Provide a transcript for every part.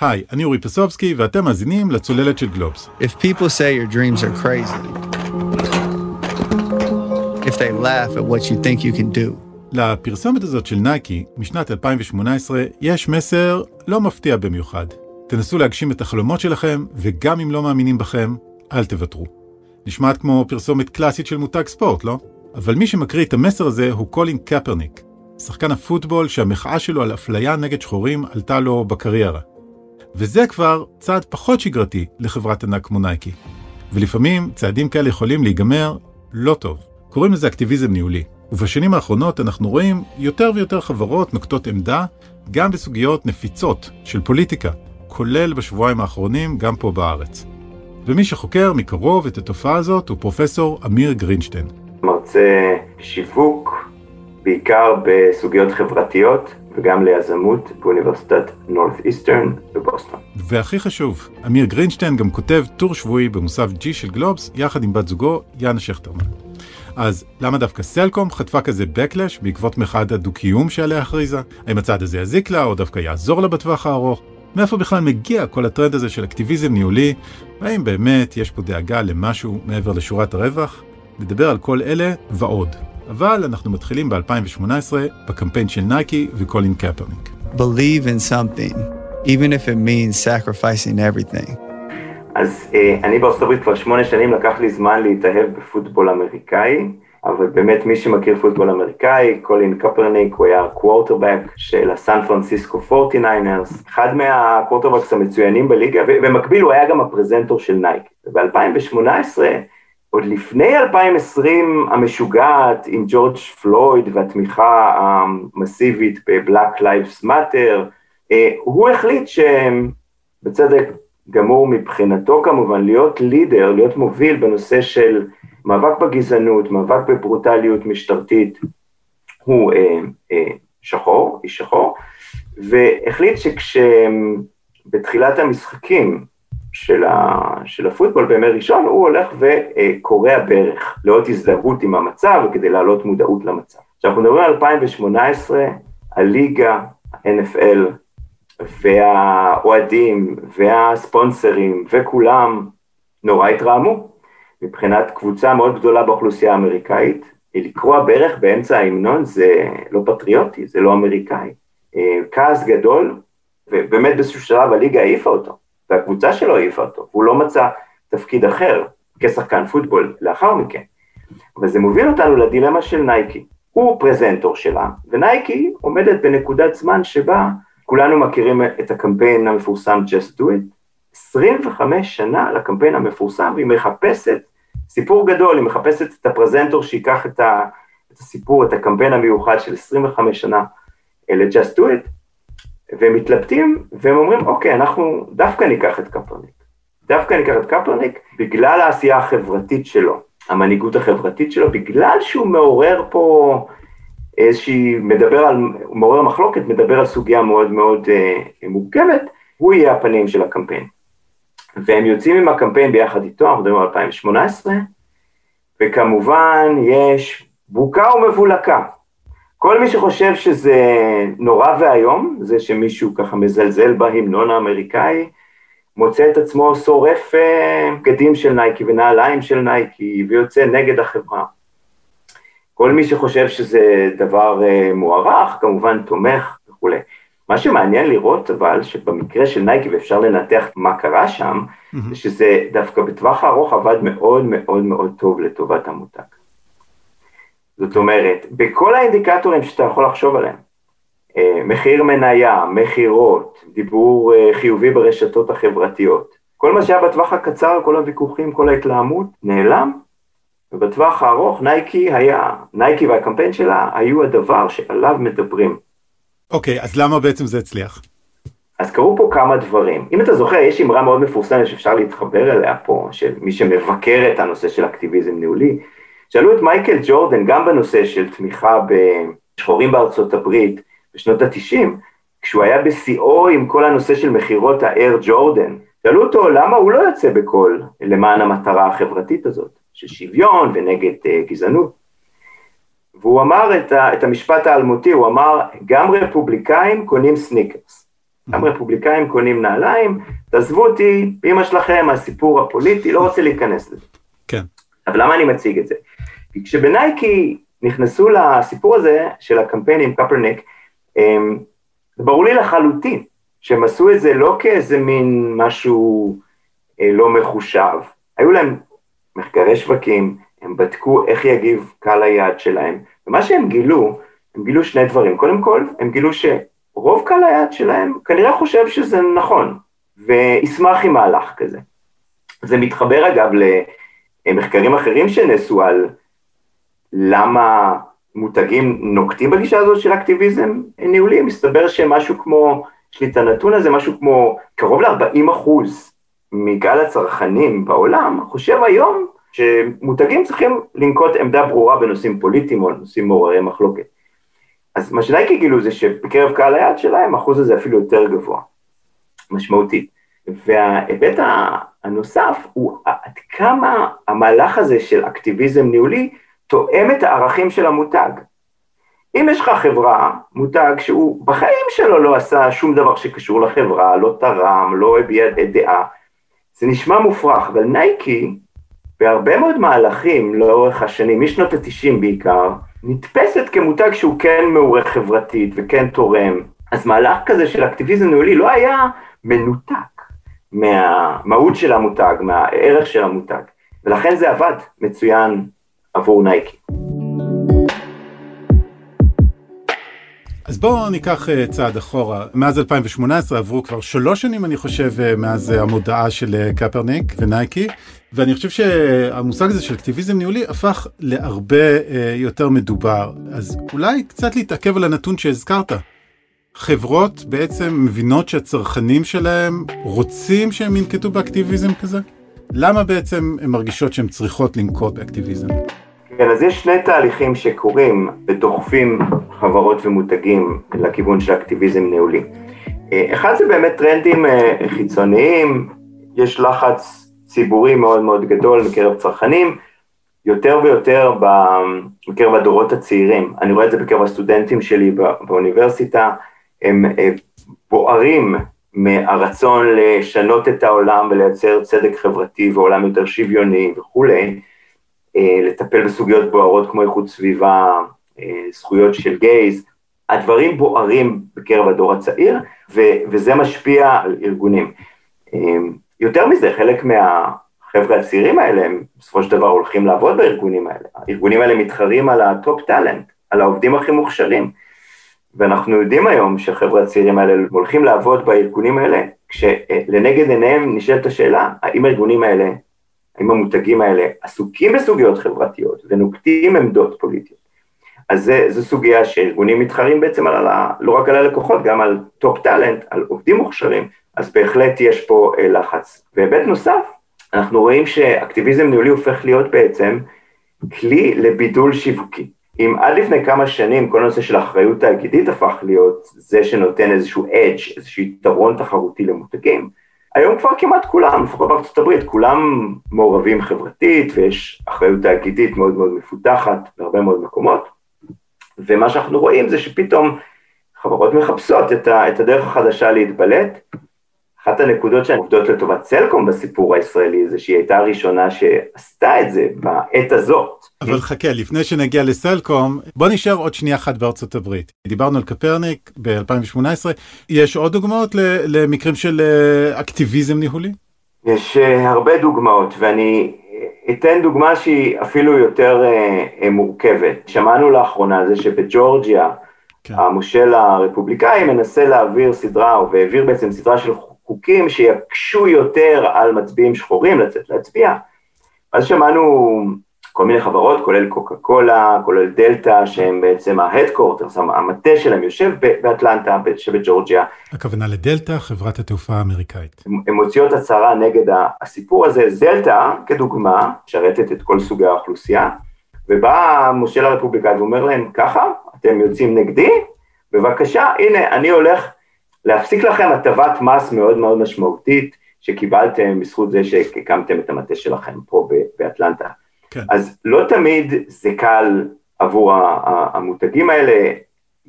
היי, אני אורי פסובסקי ואתם מאזינים לצוללת של גלובס. If people say your dreams are crazy, if they laugh at what you think you can do, לפרסומת הזאת של נייקי משנת 2018 יש מסר לא מפתיע במיוחד. תנסו להגשים את החלומות שלכם, וגם אם לא מאמינים בכם, אל תוותרו. נשמעת כמו פרסומת קלאסית של מותג ספורט, לא? אבל מי שמקריא את המסר הזה הוא קולין קפרניק, שחקן הפוטבול שהמחאה שלו על אפליה נגד שחורים עלתה לו בקריירה. וזה כבר צעד פחות שגרתי לחברת ענק כמו נייקי. ולפעמים צעדים כאלה יכולים להיגמר לא טוב. קוראים לזה אקטיביזם ניהולי. ובשנים האחרונות אנחנו רואים יותר ויותר חברות נוקטות עמדה גם בסוגיות נפיצות של פוליטיקה, כולל בשבועיים האחרונים גם פה בארץ. ומי שחוקר מקרוב את התופעה הזאת הוא פרופסור אמיר גרינשטיין. מרצה שיווק, בעיקר בסוגיות חברתיות וגם ליזמות באוניברסיטת נורת איסטרן בבוסטון. והכי חשוב, אמיר גרינשטיין גם כותב טור שבועי במוסף G של גלובס, יחד עם בת זוגו, יאנה שכטרמן. אז למה דווקא סלקום חטפה כזה backlash בעקבות מחאת הדו-קיום שעליה הכריזה? האם הצעד הזה יזיק לה או דווקא יעזור לה בטווח הארוך? מאיפה בכלל מגיע כל הטרנד הזה של אקטיביזם ניהולי? והאם באמת יש פה דאגה למשהו מעבר לשורת הרווח? נדבר על כל אלה ועוד. אבל אנחנו מתחילים ב-2018 בקמפיין של נייקי וקולין קפרניק. believe in something, even if it means sacrificing everything. אז אה, אני בארצות הברית כבר שמונה שנים לקח לי זמן להתאהב בפוטבול אמריקאי, אבל באמת מי שמכיר פוטבול אמריקאי, קולין קפרניק, הוא היה קוורטרבק של הסן פרנסיסקו 49ers, אחד מה quarterbacks המצוינים בליגה, ובמקביל הוא היה גם הפרזנטור של נייק. וב-2018, עוד לפני 2020 המשוגעת עם ג'ורג' פלויד והתמיכה המסיבית ב-Black Lives Matter, הוא החליט שבצדק גמור מבחינתו כמובן, להיות לידר, להיות מוביל בנושא של מאבק בגזענות, מאבק בברוטליות משטרתית, הוא אה, אה, שחור, איש שחור, והחליט שכשבתחילת המשחקים של, ה, של הפוטבול בימי ראשון, הוא הולך וקורע ברך, לאות הזדהות עם המצב וכדי להעלות מודעות למצב. כשאנחנו מדברים על 2018, הליגה, ה-NFL, והאוהדים והספונסרים וכולם נורא התרעמו מבחינת קבוצה מאוד גדולה באוכלוסייה האמריקאית. לקרוע ברך באמצע ההמנון זה לא פטריוטי, זה לא אמריקאי. אה, כעס גדול, ובאמת באיזשהו שלב הליגה העיפה אותו, והקבוצה שלו העיפה אותו, והוא לא מצא תפקיד אחר כשחקן פוטבול לאחר מכן. אבל זה מוביל אותנו לדילמה של נייקי. הוא פרזנטור שלה, ונייקי עומדת בנקודת זמן שבה כולנו מכירים את הקמפיין המפורסם Just Do It, 25 שנה לקמפיין המפורסם, והיא מחפשת סיפור גדול, היא מחפשת את הפרזנטור שיקח את, ה, את הסיפור, את הקמפיין המיוחד של 25 שנה ל-Just Do It, והם מתלבטים, והם אומרים, אוקיי, אנחנו דווקא ניקח את קפרניק. דווקא ניקח את קפרניק בגלל העשייה החברתית שלו, המנהיגות החברתית שלו, בגלל שהוא מעורר פה איזושהי, מדבר על, מעורר מחלוקת, מדבר על סוגיה מאוד מאוד אה, מורכבת, הוא יהיה הפנים של הקמפיין. והם יוצאים עם הקמפיין ביחד איתו, אנחנו מדברים על 2018, וכמובן יש בוקה ומבולקה. כל מי שחושב שזה נורא ואיום, זה שמישהו ככה מזלזל בהמנון האמריקאי, מוצא את עצמו שורף אה, בגדים של נייקי ונעליים של נייקי, ויוצא נגד החברה. כל מי שחושב שזה דבר אה, מוערך, כמובן תומך וכולי. מה שמעניין לראות אבל, שבמקרה של נייקי, ואפשר לנתח מה קרה שם, אהמ. זה שזה דווקא בטווח הארוך עבד מאוד מאוד מאוד טוב לטובת המותג. זאת אומרת, בכל האינדיקטורים שאתה יכול לחשוב עליהם, אה, מחיר מניה, מכירות, דיבור אה, חיובי ברשתות החברתיות, כל מה שהיה בטווח הקצר, כל הוויכוחים, כל ההתלהמות, נעלם ובטווח הארוך נייקי היה, נייקי והקמפיין שלה היו הדבר שעליו מדברים. אוקיי, אוקיי, אז למה בעצם זה הצליח? אז קרו פה כמה דברים. אם אתה זוכר, יש אמרה מאוד מפורסמת שאפשר להתחבר אליה פה, של מי שמבקר את הנושא של אקטיביזם ניהולי. שאלו את מייקל ג'ורדן גם בנושא של תמיכה בשחורים בארצות הברית בשנות ה-90, כשהוא היה בשיאו עם כל הנושא של מכירות האייר ג'ורדן. שאלו אותו למה הוא לא יוצא בקול למען המטרה החברתית הזאת. של שוויון ונגד אה, גזענות. והוא אמר את, ה, את המשפט האלמותי, הוא אמר, גם רפובליקאים קונים סניקרס. גם רפובליקאים קונים נעליים, תעזבו אותי, אמא שלכם, הסיפור הפוליטי, לא רוצה להיכנס לזה. כן. אבל למה אני מציג את זה? כי כשבנייקי נכנסו לסיפור הזה של הקמפיין עם קפרניק, אמ, ברור לי לחלוטין שהם עשו את זה לא כאיזה מין משהו אה, לא מחושב. היו להם מחקרי שווקים, הם בדקו איך יגיב קהל היעד שלהם, ומה שהם גילו, הם גילו שני דברים. קודם כל, הם גילו שרוב קהל היעד שלהם כנראה חושב שזה נכון, וישמח עם מהלך כזה. זה מתחבר אגב למחקרים אחרים שנעשו על למה מותגים נוקטים בגישה הזאת של אקטיביזם ניהולי, מסתבר שמשהו כמו, יש לי את הנתון הזה, משהו כמו קרוב ל-40 אחוז מקהל הצרכנים בעולם, חושב היום שמותגים צריכים לנקוט עמדה ברורה בנושאים פוליטיים או נושאים מעוררי מחלוקת. אז מה שנייקי גילו זה שבקרב קהל היעד שלהם, האחוז הזה אפילו יותר גבוה, משמעותית. וההיבט הנוסף הוא עד כמה המהלך הזה של אקטיביזם ניהולי תואם את הערכים של המותג. אם יש לך חברה, מותג שהוא בחיים שלו לא עשה שום דבר שקשור לחברה, לא תרם, לא הביע דעה, זה נשמע מופרך, אבל נייקי, בהרבה מאוד מהלכים לאורך השנים, משנות ה-90 בעיקר, נתפסת כמותג שהוא כן מעורה חברתית וכן תורם. אז מהלך כזה של אקטיביזם ניהולי לא היה מנותק מהמהות של המותג, מהערך של המותג, ולכן זה עבד מצוין עבור נייקי. אז בואו ניקח אה, צעד אחורה. מאז 2018 עברו כבר שלוש שנים, אני חושב, אה, מאז אה, המודעה של קפרניק ונייקי, ואני חושב שהמושג הזה של אקטיביזם ניהולי הפך להרבה יותר מדובר. אז אולי קצת להתעכב על הנתון שהזכרת. חברות בעצם מבינות שהצרכנים שלהם רוצים שהם ינקטו באקטיביזם כזה? למה בעצם הן מרגישות שהן צריכות לנקוט באקטיביזם? כן, אז יש שני תהליכים שקורים ודוחפים חברות ומותגים לכיוון של אקטיביזם ניהולי. אה, אחד זה באמת טרנדים אה, חיצוניים, יש לחץ ציבורי מאוד מאוד גדול מקרב צרכנים, יותר ויותר בקרב הדורות הצעירים. אני רואה את זה בקרב הסטודנטים שלי באוניברסיטה, הם אה, בוערים מהרצון לשנות את העולם ולייצר צדק חברתי ועולם יותר שוויוני וכולי, לטפל בסוגיות בוערות כמו איכות סביבה, אה, זכויות של גייז, הדברים בוערים בקרב הדור הצעיר, ו- וזה משפיע על ארגונים. יותר מזה, חלק מהחבר'ה הצעירים האלה, הם בסופו של דבר הולכים לעבוד בארגונים האלה. הארגונים האלה מתחרים על ה-top talent, על העובדים הכי מוכשרים. ואנחנו יודעים היום שהחבר'ה הצעירים האלה הולכים לעבוד בארגונים האלה, כשלנגד עיניהם נשאלת השאלה, האם הארגונים האלה, האם המותגים האלה עסוקים בסוגיות חברתיות ונוקטים עמדות פוליטיות. אז זה, זו סוגיה שארגונים מתחרים בעצם על, ה, לא רק על הלקוחות, גם על top talent, על עובדים מוכשרים, אז בהחלט יש פה אה, לחץ. והיבט נוסף, אנחנו רואים שאקטיביזם ניהולי הופך להיות בעצם כלי לבידול שיווקי. אם עד לפני כמה שנים כל הנושא של אחריות תאגידית הפך להיות זה שנותן איזשהו edge, איזשהו יתרון תחרותי למותגים, היום כבר כמעט כולם, לפחות בארצות הברית, כולם מעורבים חברתית ויש אחריות תאגידית מאוד מאוד מפותחת בהרבה מאוד מקומות, ומה שאנחנו רואים זה שפתאום חברות מחפשות את, הדרך החדשה להתבלט, אחת הנקודות שהן עובדות לטובת סלקום בסיפור הישראלי זה שהיא הייתה הראשונה שעשתה את זה בעת הזאת. אבל חכה, לפני שנגיע לסלקום, בוא נשאר עוד שנייה אחת בארצות הברית. דיברנו על קפרניק ב-2018, יש עוד דוגמאות למקרים של אה, אקטיביזם ניהולי? יש אה, הרבה דוגמאות, ואני אתן דוגמה שהיא אפילו יותר אה, מורכבת. שמענו לאחרונה על זה שבג'ורג'יה, כן. המושל הרפובליקאי מנסה להעביר סדרה, או והעביר בעצם סדרה של חוקים שיקשו יותר על מצביעים שחורים לצאת להצביע. אז שמענו כל מיני חברות, כולל קוקה קולה, כולל דלתא, שהם בעצם ההדקורטרס, המטה שלהם יושב באטלנטה שבג'ורג'יה. הכוונה לדלתא, חברת התעופה האמריקאית. הן מוציאות הצהרה נגד הסיפור הזה. דלתא, כדוגמה, משרתת את כל סוגי האוכלוסייה, ובא המושל הרפובליקאי ואומר להם, ככה, אתם יוצאים נגדי? בבקשה, הנה, אני הולך להפסיק לכם הטבת מס מאוד מאוד משמעותית שקיבלתם בזכות זה שהקמתם את המטה שלכם פה באטלנטה. כן. אז לא תמיד זה קל עבור המותגים האלה,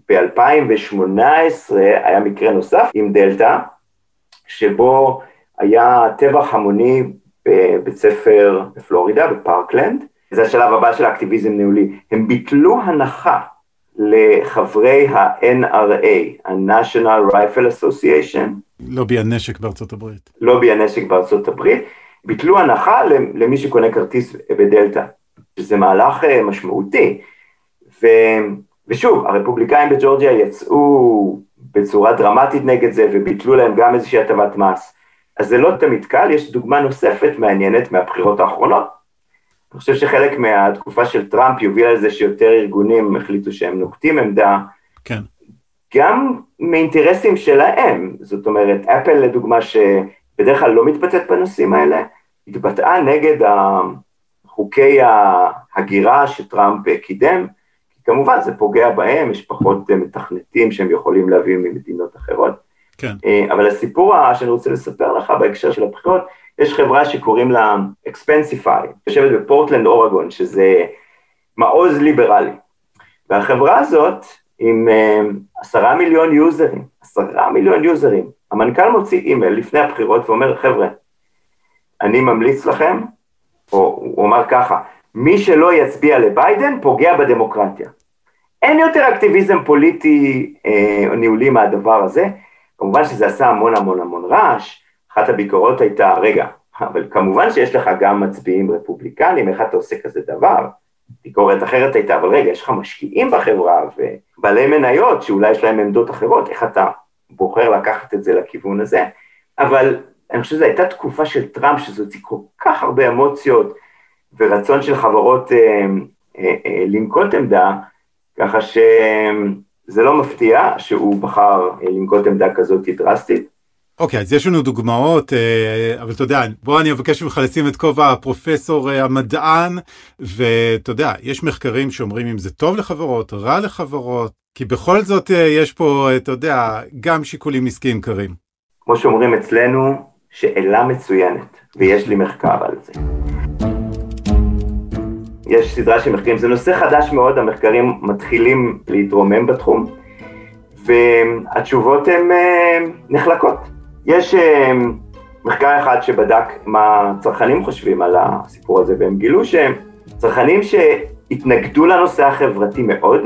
ב-2018 היה מקרה נוסף עם דלתא, שבו היה טבח המוני בבית ספר בפלורידה, בפארקלנד. זה השלב הבא של האקטיביזם ניהולי. הם ביטלו הנחה לחברי ה-NRA, ה-National Rifle Association. לובי הנשק בארצות הברית. לובי הנשק בארצות הברית. ביטלו הנחה למי שקונה כרטיס בדלתא, שזה מהלך אה, משמעותי. ו... ושוב, הרפובליקאים בג'ורג'יה יצאו בצורה דרמטית נגד זה וביטלו להם גם איזושהי הטבת מס. אז זה לא תמיד קל, יש דוגמה נוספת מעניינת מהבחירות האחרונות. אני חושב שחלק מהתקופה של טראמפ יוביל לזה שיותר ארגונים החליטו שהם נוקטים עמדה, כן. גם מאינטרסים שלהם, זאת אומרת, אפל לדוגמה, שבדרך כלל לא מתבטאת בנושאים האלה, התבטאה נגד חוקי ההגירה שטראמפ קידם, כמובן זה פוגע בהם, יש פחות מתכנתים שהם יכולים להביא ממדינות אחרות. כן. אה, אבל הסיפור שאני רוצה לספר לך בהקשר של הבחירות, יש חברה שקוראים לה Expensify, יושבת בפורטלנד אורגון, שזה מעוז ליברלי. והחברה הזאת עם אה, עשרה מיליון יוזרים, עשרה מיליון יוזרים, המנכ"ל מוציא אימייל לפני הבחירות ואומר, חבר'ה, אני ממליץ לכם, או הוא אמר ככה, מי שלא יצביע לביידן פוגע בדמוקרטיה. אין יותר אקטיביזם פוליטי אה, ניהולי מהדבר הזה, כמובן שזה עשה המון המון המון רעש, אחת הביקורות הייתה, רגע, אבל כמובן שיש לך גם מצביעים רפובליקנים, איך אתה עושה כזה דבר? ביקורת אחרת הייתה, אבל רגע, יש לך משקיעים בחברה ובעלי מניות שאולי יש להם עמדות אחרות, איך אתה בוחר לקחת את זה לכיוון הזה? אבל אני חושב שזו הייתה תקופה של טראמפ, שזה הוציא כל כך הרבה אמוציות ורצון של חברות אה, אה, אה, לנקוט עמדה, ככה ש... זה לא מפתיע שהוא בחר אה, לנקוט עמדה כזאת דרסטית. אוקיי, okay, אז יש לנו דוגמאות, אה, אבל אתה יודע, בוא אני אבקש ממך לשים את כובע הפרופסור אה, המדען, ואתה יודע, יש מחקרים שאומרים אם זה טוב לחברות, רע לחברות, כי בכל זאת יש פה, אתה יודע, גם שיקולים עסקיים קרים. כמו שאומרים אצלנו, שאלה מצוינת, ויש לי מחקר על זה. יש סדרה של מחקרים, זה נושא חדש מאוד, המחקרים מתחילים להתרומם בתחום, והתשובות הן אה, נחלקות. יש אה, מחקר אחד שבדק מה צרכנים חושבים על הסיפור הזה, והם גילו שהם צרכנים שהתנגדו לנושא החברתי מאוד,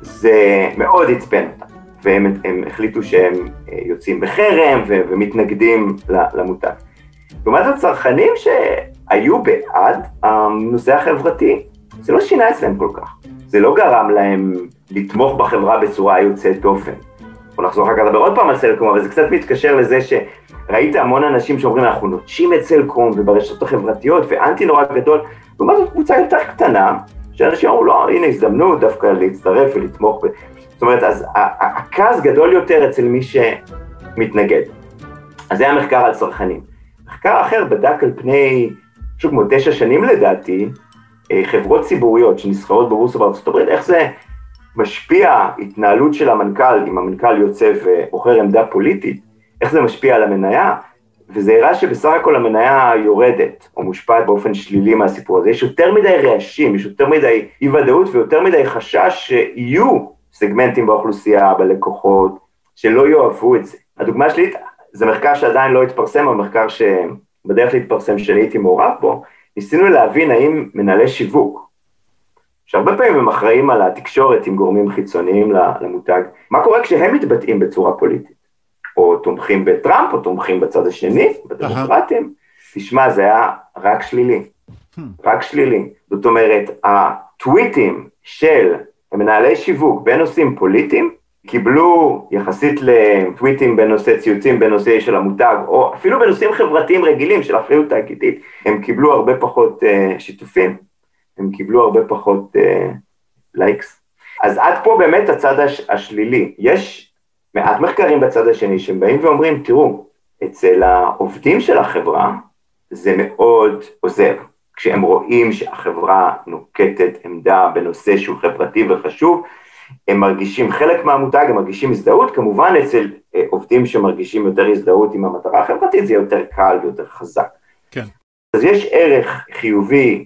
זה מאוד עצבן אותם, והם החליטו שהם אה, יוצאים בחרם ומתנגדים למותג. לעומת הצרכנים ש... היו בעד הנושא החברתי, זה לא שינה אצלם כל כך. זה לא גרם להם לתמוך בחברה בצורה יוצאת דופן. בוא נחזור אחר כך לדבר עוד פעם על סלקום, אבל זה קצת מתקשר לזה שראית המון אנשים שאומרים, אנחנו נוטשים את סלקום וברשתות החברתיות ואנטי נורא גדול, לעומת זאת קבוצה יותר קטנה, שאנשים אמרו, לא, הנה הזדמנות דווקא להצטרף ולתמוך. ב... זאת אומרת, אז הכעס גדול יותר אצל מי שמתנגד. אז זה היה מחקר על צרכנים. מחקר אחר בדק על פני משהו כמו תשע שנים לדעתי, אה, חברות ציבוריות שנסחרות בבורסה בארצות הברית, איך זה משפיע התנהלות של המנכ"ל, אם המנכ"ל יוצא ובוחר עמדה פוליטית, איך זה משפיע על המניה, וזה הראה שבסך הכל המניה יורדת, או מושפעת באופן שלילי מהסיפור הזה. יש יותר מדי רעשים, יש יותר מדי אי ודאות ויותר מדי חשש שיהיו סגמנטים באוכלוסייה, בלקוחות, שלא יאהבו את זה. הדוגמה שלי, זה מחקר שעדיין לא התפרסם, אבל מחקר ש... בדרך להתפרסם שאני הייתי מעורב בו, ניסינו להבין האם מנהלי שיווק, שהרבה פעמים הם אחראים על התקשורת עם גורמים חיצוניים למותג, מה קורה כשהם מתבטאים בצורה פוליטית? או תומכים בטראמפ, או תומכים בצד השני, בדמוקרטים. תשמע, זה היה רק שלילי. Hmm. רק שלילי. זאת אומרת, הטוויטים של מנהלי שיווק בנושאים פוליטיים, קיבלו יחסית לטוויטים בנושא ציוצים בנושא של המותג, או אפילו בנושאים חברתיים רגילים של אחריות תאגידית, הם קיבלו הרבה פחות אה, שיתופים, הם קיבלו הרבה פחות likes. אה, אז עד פה באמת הצד הש, השלילי. יש מעט מחקרים בצד השני שהם באים ואומרים, תראו, אצל העובדים של החברה זה מאוד עוזר. כשהם רואים שהחברה נוקטת עמדה בנושא שהוא חברתי וחשוב, הם מרגישים חלק מהמותג, הם מרגישים הזדהות, כמובן אצל אה, עובדים שמרגישים יותר הזדהות עם המטרה החברתית זה יותר קל ויותר חזק. כן. אז יש ערך חיובי אה,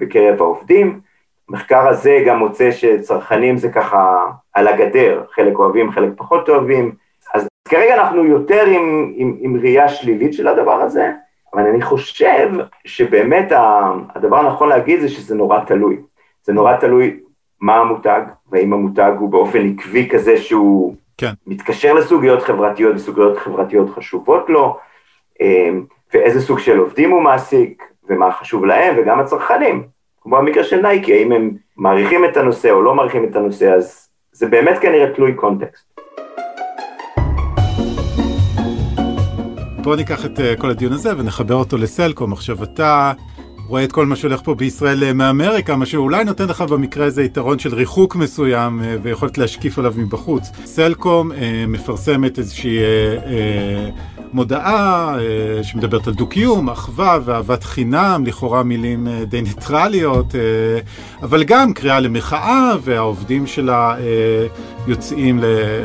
בקרב העובדים, המחקר הזה גם מוצא שצרכנים זה ככה על הגדר, חלק אוהבים, חלק פחות אוהבים, אז כרגע אנחנו יותר עם, עם, עם ראייה שלילית של הדבר הזה, אבל אני חושב שבאמת הדבר הנכון להגיד זה שזה נורא תלוי. זה נורא תלוי מה המותג, והאם המותג הוא באופן עקבי כזה שהוא כן. מתקשר לסוגיות חברתיות וסוגיות חברתיות חשובות לו, אמ, ואיזה סוג של עובדים הוא מעסיק, ומה חשוב להם, וגם הצרכנים, כמו במקרה של נייקי, האם הם מעריכים את הנושא או לא מעריכים את הנושא, אז זה באמת כנראה תלוי קונטקסט. בואו ניקח את uh, כל הדיון הזה ונחבר אותו לסלקום. עכשיו אתה רואה את כל מה שהולך פה בישראל uh, מאמריקה, מה שאולי נותן לך במקרה הזה יתרון של ריחוק מסוים uh, ויכולת להשקיף עליו מבחוץ. סלקום מפרסמת איזושהי מודעה uh, שמדברת על דו-קיום, אחווה ואהבת חינם, לכאורה מילים uh, די ניטרליות, uh, אבל גם קריאה למחאה והעובדים שלה יוצאים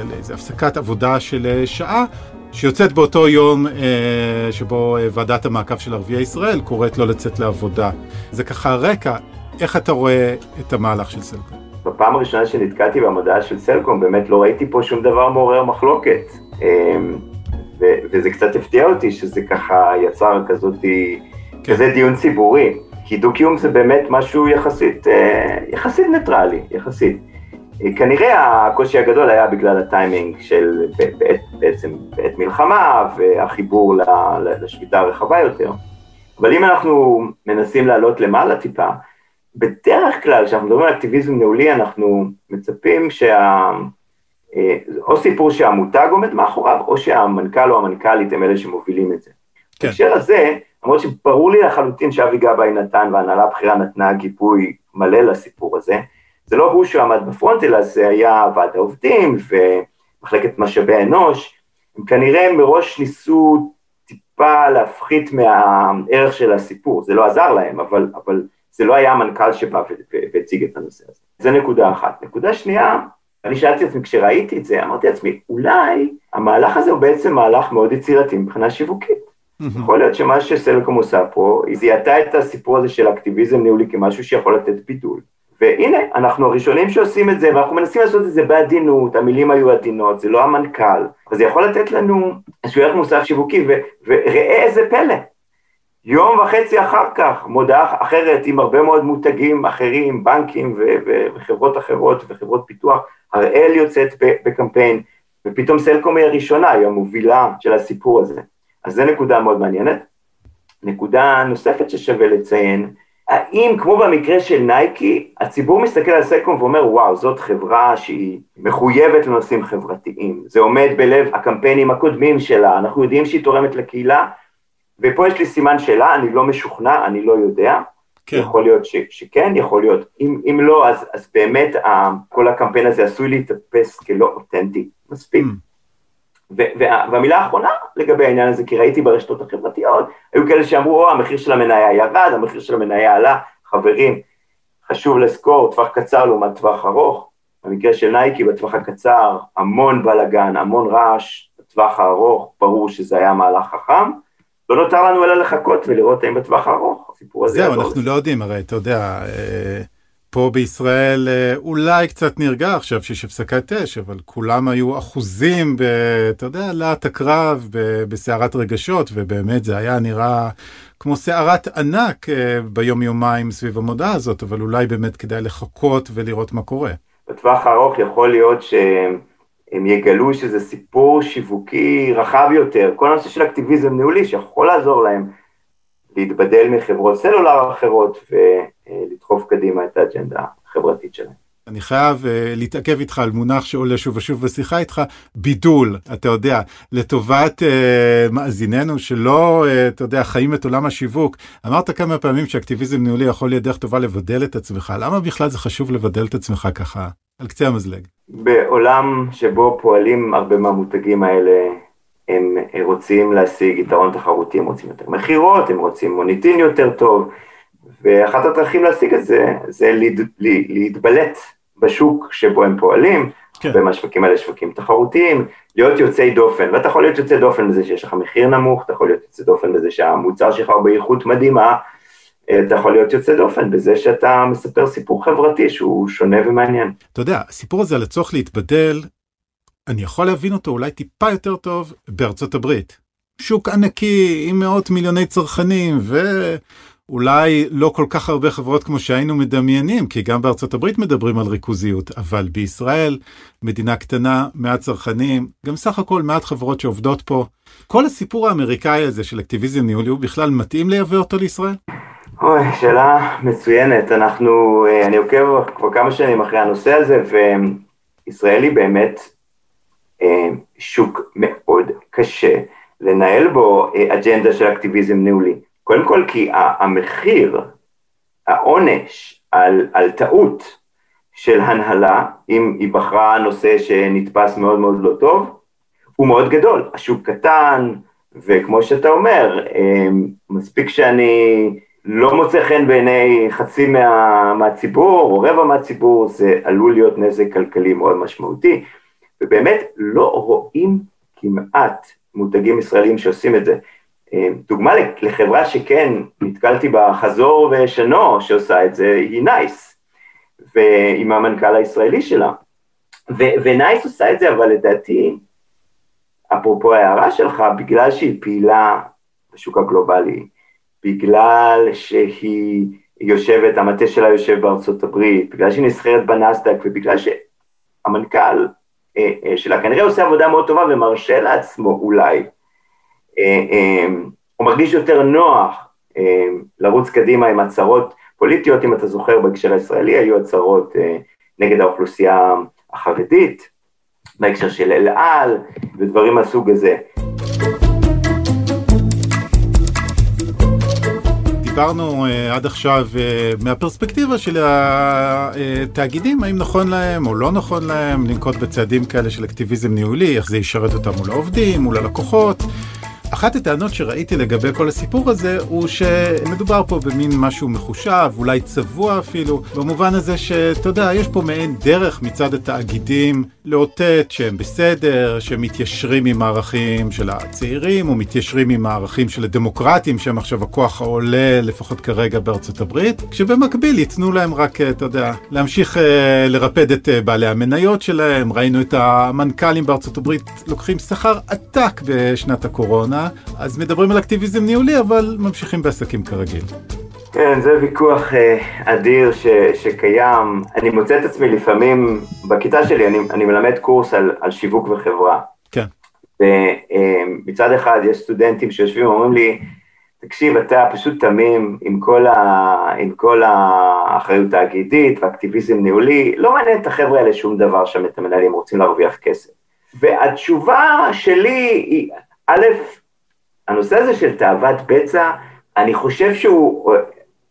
לאיזו הפסקת עבודה של שעה. שיוצאת באותו יום אה, שבו אה, ועדת המעקב של ערביי ישראל קוראת לא לצאת לעבודה. זה ככה הרקע, איך אתה רואה את המהלך של סלקום? בפעם הראשונה שנתקלתי במדעה של סלקום, באמת לא ראיתי פה שום דבר מעורר מחלוקת. אה, ו- וזה קצת הפתיע אותי שזה ככה יצר כזאת, כן. כזה דיון ציבורי. כי דו-קיום זה באמת משהו יחסית, אה, יחסית ניטרלי, יחסית. כנראה הקושי הגדול היה בגלל הטיימינג של בעת, בעצם בעת מלחמה והחיבור לשביתה הרחבה יותר. אבל אם אנחנו מנסים לעלות למעלה טיפה, בדרך כלל כשאנחנו מדברים על אקטיביזם ניהולי אנחנו מצפים שה... אה, או סיפור שהמותג עומד מאחוריו, או שהמנכ"ל או המנכ"לית הם אלה שמובילים את זה. כן. בהקשר הזה, למרות שברור לי לחלוטין שאבי גבאי נתן והנהלה הבכירה נתנה גיבוי מלא לסיפור הזה, זה לא הוא שעמד בפרונט, אלא זה היה ועד העובדים ומחלקת משאבי אנוש. הם כנראה מראש ניסו טיפה להפחית מהערך של הסיפור, זה לא עזר להם, אבל, אבל זה לא היה המנכ"ל שבא והציג את הנושא הזה. זה נקודה אחת. נקודה שנייה, אני שאלתי את עצמי, כשראיתי את זה, אמרתי לעצמי, אולי המהלך הזה הוא בעצם מהלך מאוד יצירתי מבחינה שיווקית. יכול להיות שמה שסלקום עושה פה, היא זיהתה את הסיפור הזה של אקטיביזם ניהולי כמשהו שיכול לתת בידול. והנה, אנחנו הראשונים שעושים את זה, ואנחנו מנסים לעשות את זה בעדינות, המילים היו עדינות, זה לא המנכ"ל, אבל זה יכול לתת לנו איזשהו ערך מוסף שיווקי, וראה איזה פלא. יום וחצי אחר כך, מודעה אחרת עם הרבה מאוד מותגים אחרים, בנקים וחברות אחרות וחברות פיתוח, הראל יוצאת בקמפיין, ופתאום סלקום היא הראשונה, היא המובילה של הסיפור הזה. אז זו נקודה מאוד מעניינת. נקודה נוספת ששווה לציין, האם כמו במקרה של נייקי, הציבור מסתכל על סלקום ואומר וואו זאת חברה שהיא מחויבת לנושאים חברתיים, זה עומד בלב הקמפיינים הקודמים שלה, אנחנו יודעים שהיא תורמת לקהילה, ופה יש לי סימן שאלה, אני לא משוכנע, אני לא יודע, כן. יכול להיות ש, שכן, יכול להיות, אם, אם לא אז, אז באמת כל הקמפיין הזה עשוי להתאפס כלא אותנטי, מספיק. Mm. והמילה האחרונה לגבי העניין הזה, כי ראיתי ברשתות החברתיות, היו כאלה שאמרו, או, המחיר של המניה ירד, המחיר של המניה עלה, חברים, חשוב לזכור, טווח קצר לעומת טווח ארוך, במקרה של נייקי בטווח הקצר, המון בלאגן, המון רעש, בטווח הארוך, ברור שזה היה מהלך חכם, לא נותר לנו אלא לחכות ולראות האם בטווח הארוך הסיפור הזה... זהו, אנחנו לא יודעים, הרי אתה יודע, אה, פה בישראל אה, אולי קצת נרגע עכשיו שיש הפסקת אש, אבל כולם היו אחוזים, ב, אתה יודע, להט הקרב, בסערת רגשות, ובאמת זה היה נראה כמו סערת ענק אה, ביום-יומיים סביב המודעה הזאת, אבל אולי באמת כדאי לחכות ולראות מה קורה. בטווח הארוך יכול להיות שהם יגלו שזה סיפור שיווקי רחב יותר, כל הנושא של אקטיביזם ניהולי שיכול לעזור להם להתבדל מחברות סלולר אחרות ולדחוף קדימה את האג'נדה החברתית שלהם. אני חייב uh, להתעכב איתך על מונח שעולה שוב ושוב בשיחה איתך, בידול, אתה יודע, לטובת uh, מאזיננו שלא, uh, אתה יודע, חיים את עולם השיווק. אמרת כמה פעמים שאקטיביזם ניהולי יכול להיות דרך טובה לבדל את עצמך, למה בכלל זה חשוב לבדל את עצמך ככה, על קצה המזלג? בעולם שבו פועלים הרבה מהמותגים האלה הם רוצים להשיג יתרון תחרותי, הם רוצים יותר מכירות, הם רוצים מוניטין יותר טוב, ואחת הדרכים להשיג את זה, זה להת, להתבלט בשוק שבו הם פועלים, כן. ומהשווקים האלה שווקים תחרותיים, להיות יוצאי דופן, ואתה יכול להיות יוצא דופן בזה שיש לך מחיר נמוך, אתה יכול להיות יוצא דופן בזה שהמוצר שלך הוא באיכות מדהימה, אתה יכול להיות יוצא דופן בזה שאתה מספר סיפור חברתי שהוא שונה ומעניין. אתה יודע, הסיפור הזה על הצורך להתבדל, אני יכול להבין אותו אולי טיפה יותר טוב בארצות הברית. שוק ענקי עם מאות מיליוני צרכנים ואולי לא כל כך הרבה חברות כמו שהיינו מדמיינים, כי גם בארצות הברית מדברים על ריכוזיות, אבל בישראל, מדינה קטנה, מעט צרכנים, גם סך הכל מעט חברות שעובדות פה. כל הסיפור האמריקאי הזה של אקטיביזם ניהולי הוא בכלל מתאים לייבא אותו לישראל? אוי, שאלה מצוינת. אנחנו, אה, אני עוקב כבר כמה שנים אחרי הנושא הזה, וישראל היא באמת אה, שוק מאוד קשה לנהל בו אה, אג'נדה של אקטיביזם ניהולי. קודם כל כי המחיר, העונש על, על טעות של הנהלה, אם היא בחרה נושא שנתפס מאוד מאוד לא טוב, הוא מאוד גדול. השוק קטן, וכמו שאתה אומר, מספיק שאני לא מוצא חן בעיני חצי מה, מהציבור או רבע מהציבור, זה עלול להיות נזק כלכלי מאוד משמעותי, ובאמת לא רואים כמעט מותגים ישראלים שעושים את זה. אה, דוגמה לחברה שכן נתקלתי בה חזור ושנה שעושה את זה, היא נייס, ועם המנכ"ל הישראלי שלה. ונייס עושה את זה, אבל לדעתי, אפרופו ההערה שלך, בגלל שהיא פעילה בשוק הגלובלי, בגלל שהיא יושבת, המטה שלה יושב בארצות הברית, בגלל שהיא נסחרת בנסדק ובגלל שהמנכ"ל אה, אה, שלה כנראה עושה עבודה מאוד טובה ומרשה לעצמו אולי, אה, הוא מרגיש יותר נוח לרוץ קדימה עם הצהרות פוליטיות, אם אתה זוכר בהקשר הישראלי, היו הצהרות נגד האוכלוסייה החרדית, בהקשר של אל על ודברים מהסוג הזה. דיברנו uh, עד עכשיו uh, מהפרספקטיבה של התאגידים, האם נכון להם או לא נכון להם לנקוט בצעדים כאלה של אקטיביזם ניהולי, איך זה ישרת אותם מול העובדים, מול הלקוחות. אחת הטענות שראיתי לגבי כל הסיפור הזה הוא שמדובר פה במין משהו מחושב, אולי צבוע אפילו, במובן הזה שאתה יודע, יש פה מעין דרך מצד התאגידים לאותת שהם בסדר, שהם מתיישרים עם הערכים של הצעירים, או מתיישרים עם הערכים של הדמוקרטים, שהם עכשיו הכוח העולה, לפחות כרגע בארצות הברית, כשבמקביל ייתנו להם רק, אתה יודע, להמשיך אה, לרפד את אה, בעלי המניות שלהם. ראינו את המנכ"לים בארצות הברית לוקחים שכר עתק בשנת הקורונה. אז מדברים על אקטיביזם ניהולי, אבל ממשיכים בעסקים כרגיל. כן, זה ויכוח אה, אדיר ש, שקיים. אני מוצא את עצמי לפעמים, בכיתה שלי אני, אני מלמד קורס על, על שיווק וחברה. כן. ומצד אה, אחד יש סטודנטים שיושבים ואומרים לי, תקשיב, אתה פשוט תמים עם כל, ה, עם כל האחריות תאגידית ואקטיביזם ניהולי, לא מעניין את החבר'ה האלה שום דבר שם, את המנהלים רוצים להרוויח כסף. והתשובה שלי היא, א', הנושא הזה של תאוות בצע, אני חושב שהוא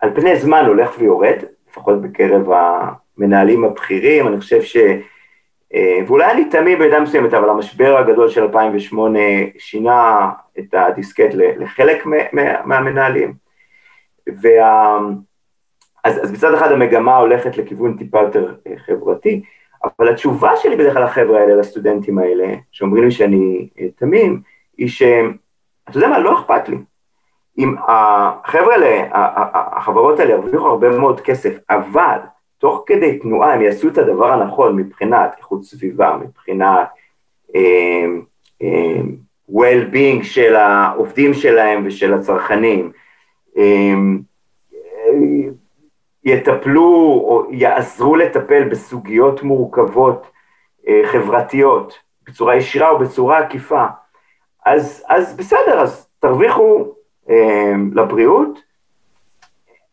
על פני זמן הולך ויורד, לפחות בקרב המנהלים הבכירים, אני חושב ש... אה, ואולי אני תמים במידה מסוימת, אבל המשבר הגדול של 2008 שינה את הדיסקט לחלק מהמנהלים. וה... אז, אז מצד אחד המגמה הולכת לכיוון טיפה יותר אה, חברתי, אבל התשובה שלי בדרך כלל לחבר'ה האלה, לסטודנטים האלה, שאומרים לי שאני אה, תמים, היא שהם אתה יודע מה, לא אכפת לי. אם החבר'ה האלה, החברות האלה ירוויחו הרבה מאוד כסף, אבל תוך כדי תנועה הם יעשו את הדבר הנכון מבחינת איכות סביבה, מבחינת אה, אה, well-being של העובדים שלהם ושל הצרכנים, אה, יטפלו או יעזרו לטפל בסוגיות מורכבות חברתיות בצורה ישירה או בצורה עקיפה, אז, אז בסדר, אז תרוויחו אה, לבריאות.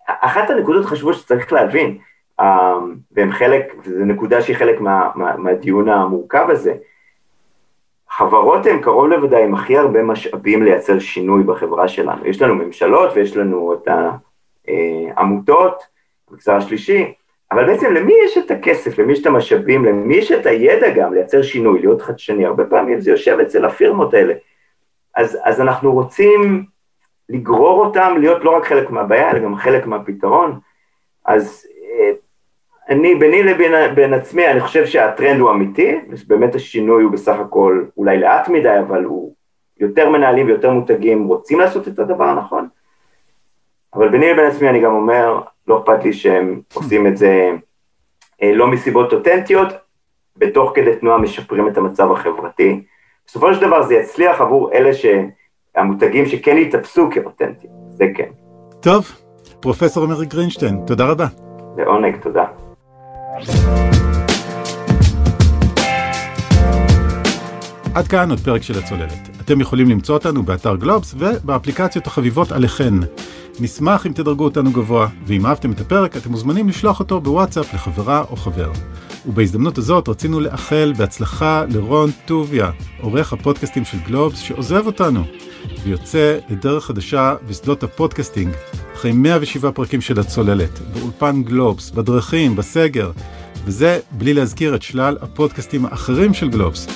אחת הנקודות החשובות שצריך להבין, אה, והם חלק, וזו נקודה שהיא חלק מה, מה, מהדיון המורכב הזה, חברות הן קרוב לוודאי עם הכי הרבה משאבים לייצר שינוי בחברה שלנו. יש לנו ממשלות ויש לנו את העמותות, אה, המגזר השלישי, אבל בעצם למי יש את הכסף, למי יש את המשאבים, למי יש את הידע גם לייצר שינוי, להיות חדשני, הרבה פעמים זה יושב אצל הפירמות האלה. אז, אז אנחנו רוצים לגרור אותם להיות לא רק חלק מהבעיה, אלא גם חלק מהפתרון. אז אה, אני, ביני לבין עצמי, אני חושב שהטרנד הוא אמיתי, באמת השינוי הוא בסך הכל אולי לאט מדי, אבל הוא יותר מנהלים ויותר מותגים רוצים לעשות את הדבר הנכון. אבל ביני לבין עצמי אני גם אומר, לא אכפת לי שהם עושים את זה אה, לא מסיבות אותנטיות, בתוך כדי תנועה משפרים את המצב החברתי. בסופו של דבר זה יצליח עבור אלה שהמותגים שכן יתאפסו כאותנטיים, זה כן. טוב, פרופסור אמרי גרינשטיין, תודה רבה. לעונג, תודה. עד כאן עוד פרק של הצוללת. אתם יכולים למצוא אותנו באתר גלובס ובאפליקציות החביבות עליכן. נשמח אם תדרגו אותנו גבוה, ואם אהבתם את הפרק, אתם מוזמנים לשלוח אותו בוואטסאפ לחברה או חבר. ובהזדמנות הזאת רצינו לאחל בהצלחה לרון טוביה, עורך הפודקאסטים של גלובס, שעוזב אותנו, ויוצא לדרך חדשה בשדות ה-podcasting, אחרי 107 פרקים של הצוללת, באולפן גלובס, בדרכים, בסגר, וזה בלי להזכיר את שלל הפודקאסטים האחרים של גלובס.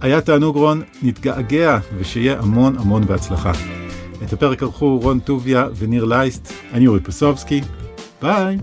היה תענוג רון, נתגעגע, ושיהיה המון המון בהצלחה. את הפרק ערכו רון טוביה וניר לייסט, אני אורי פסובסקי, ביי!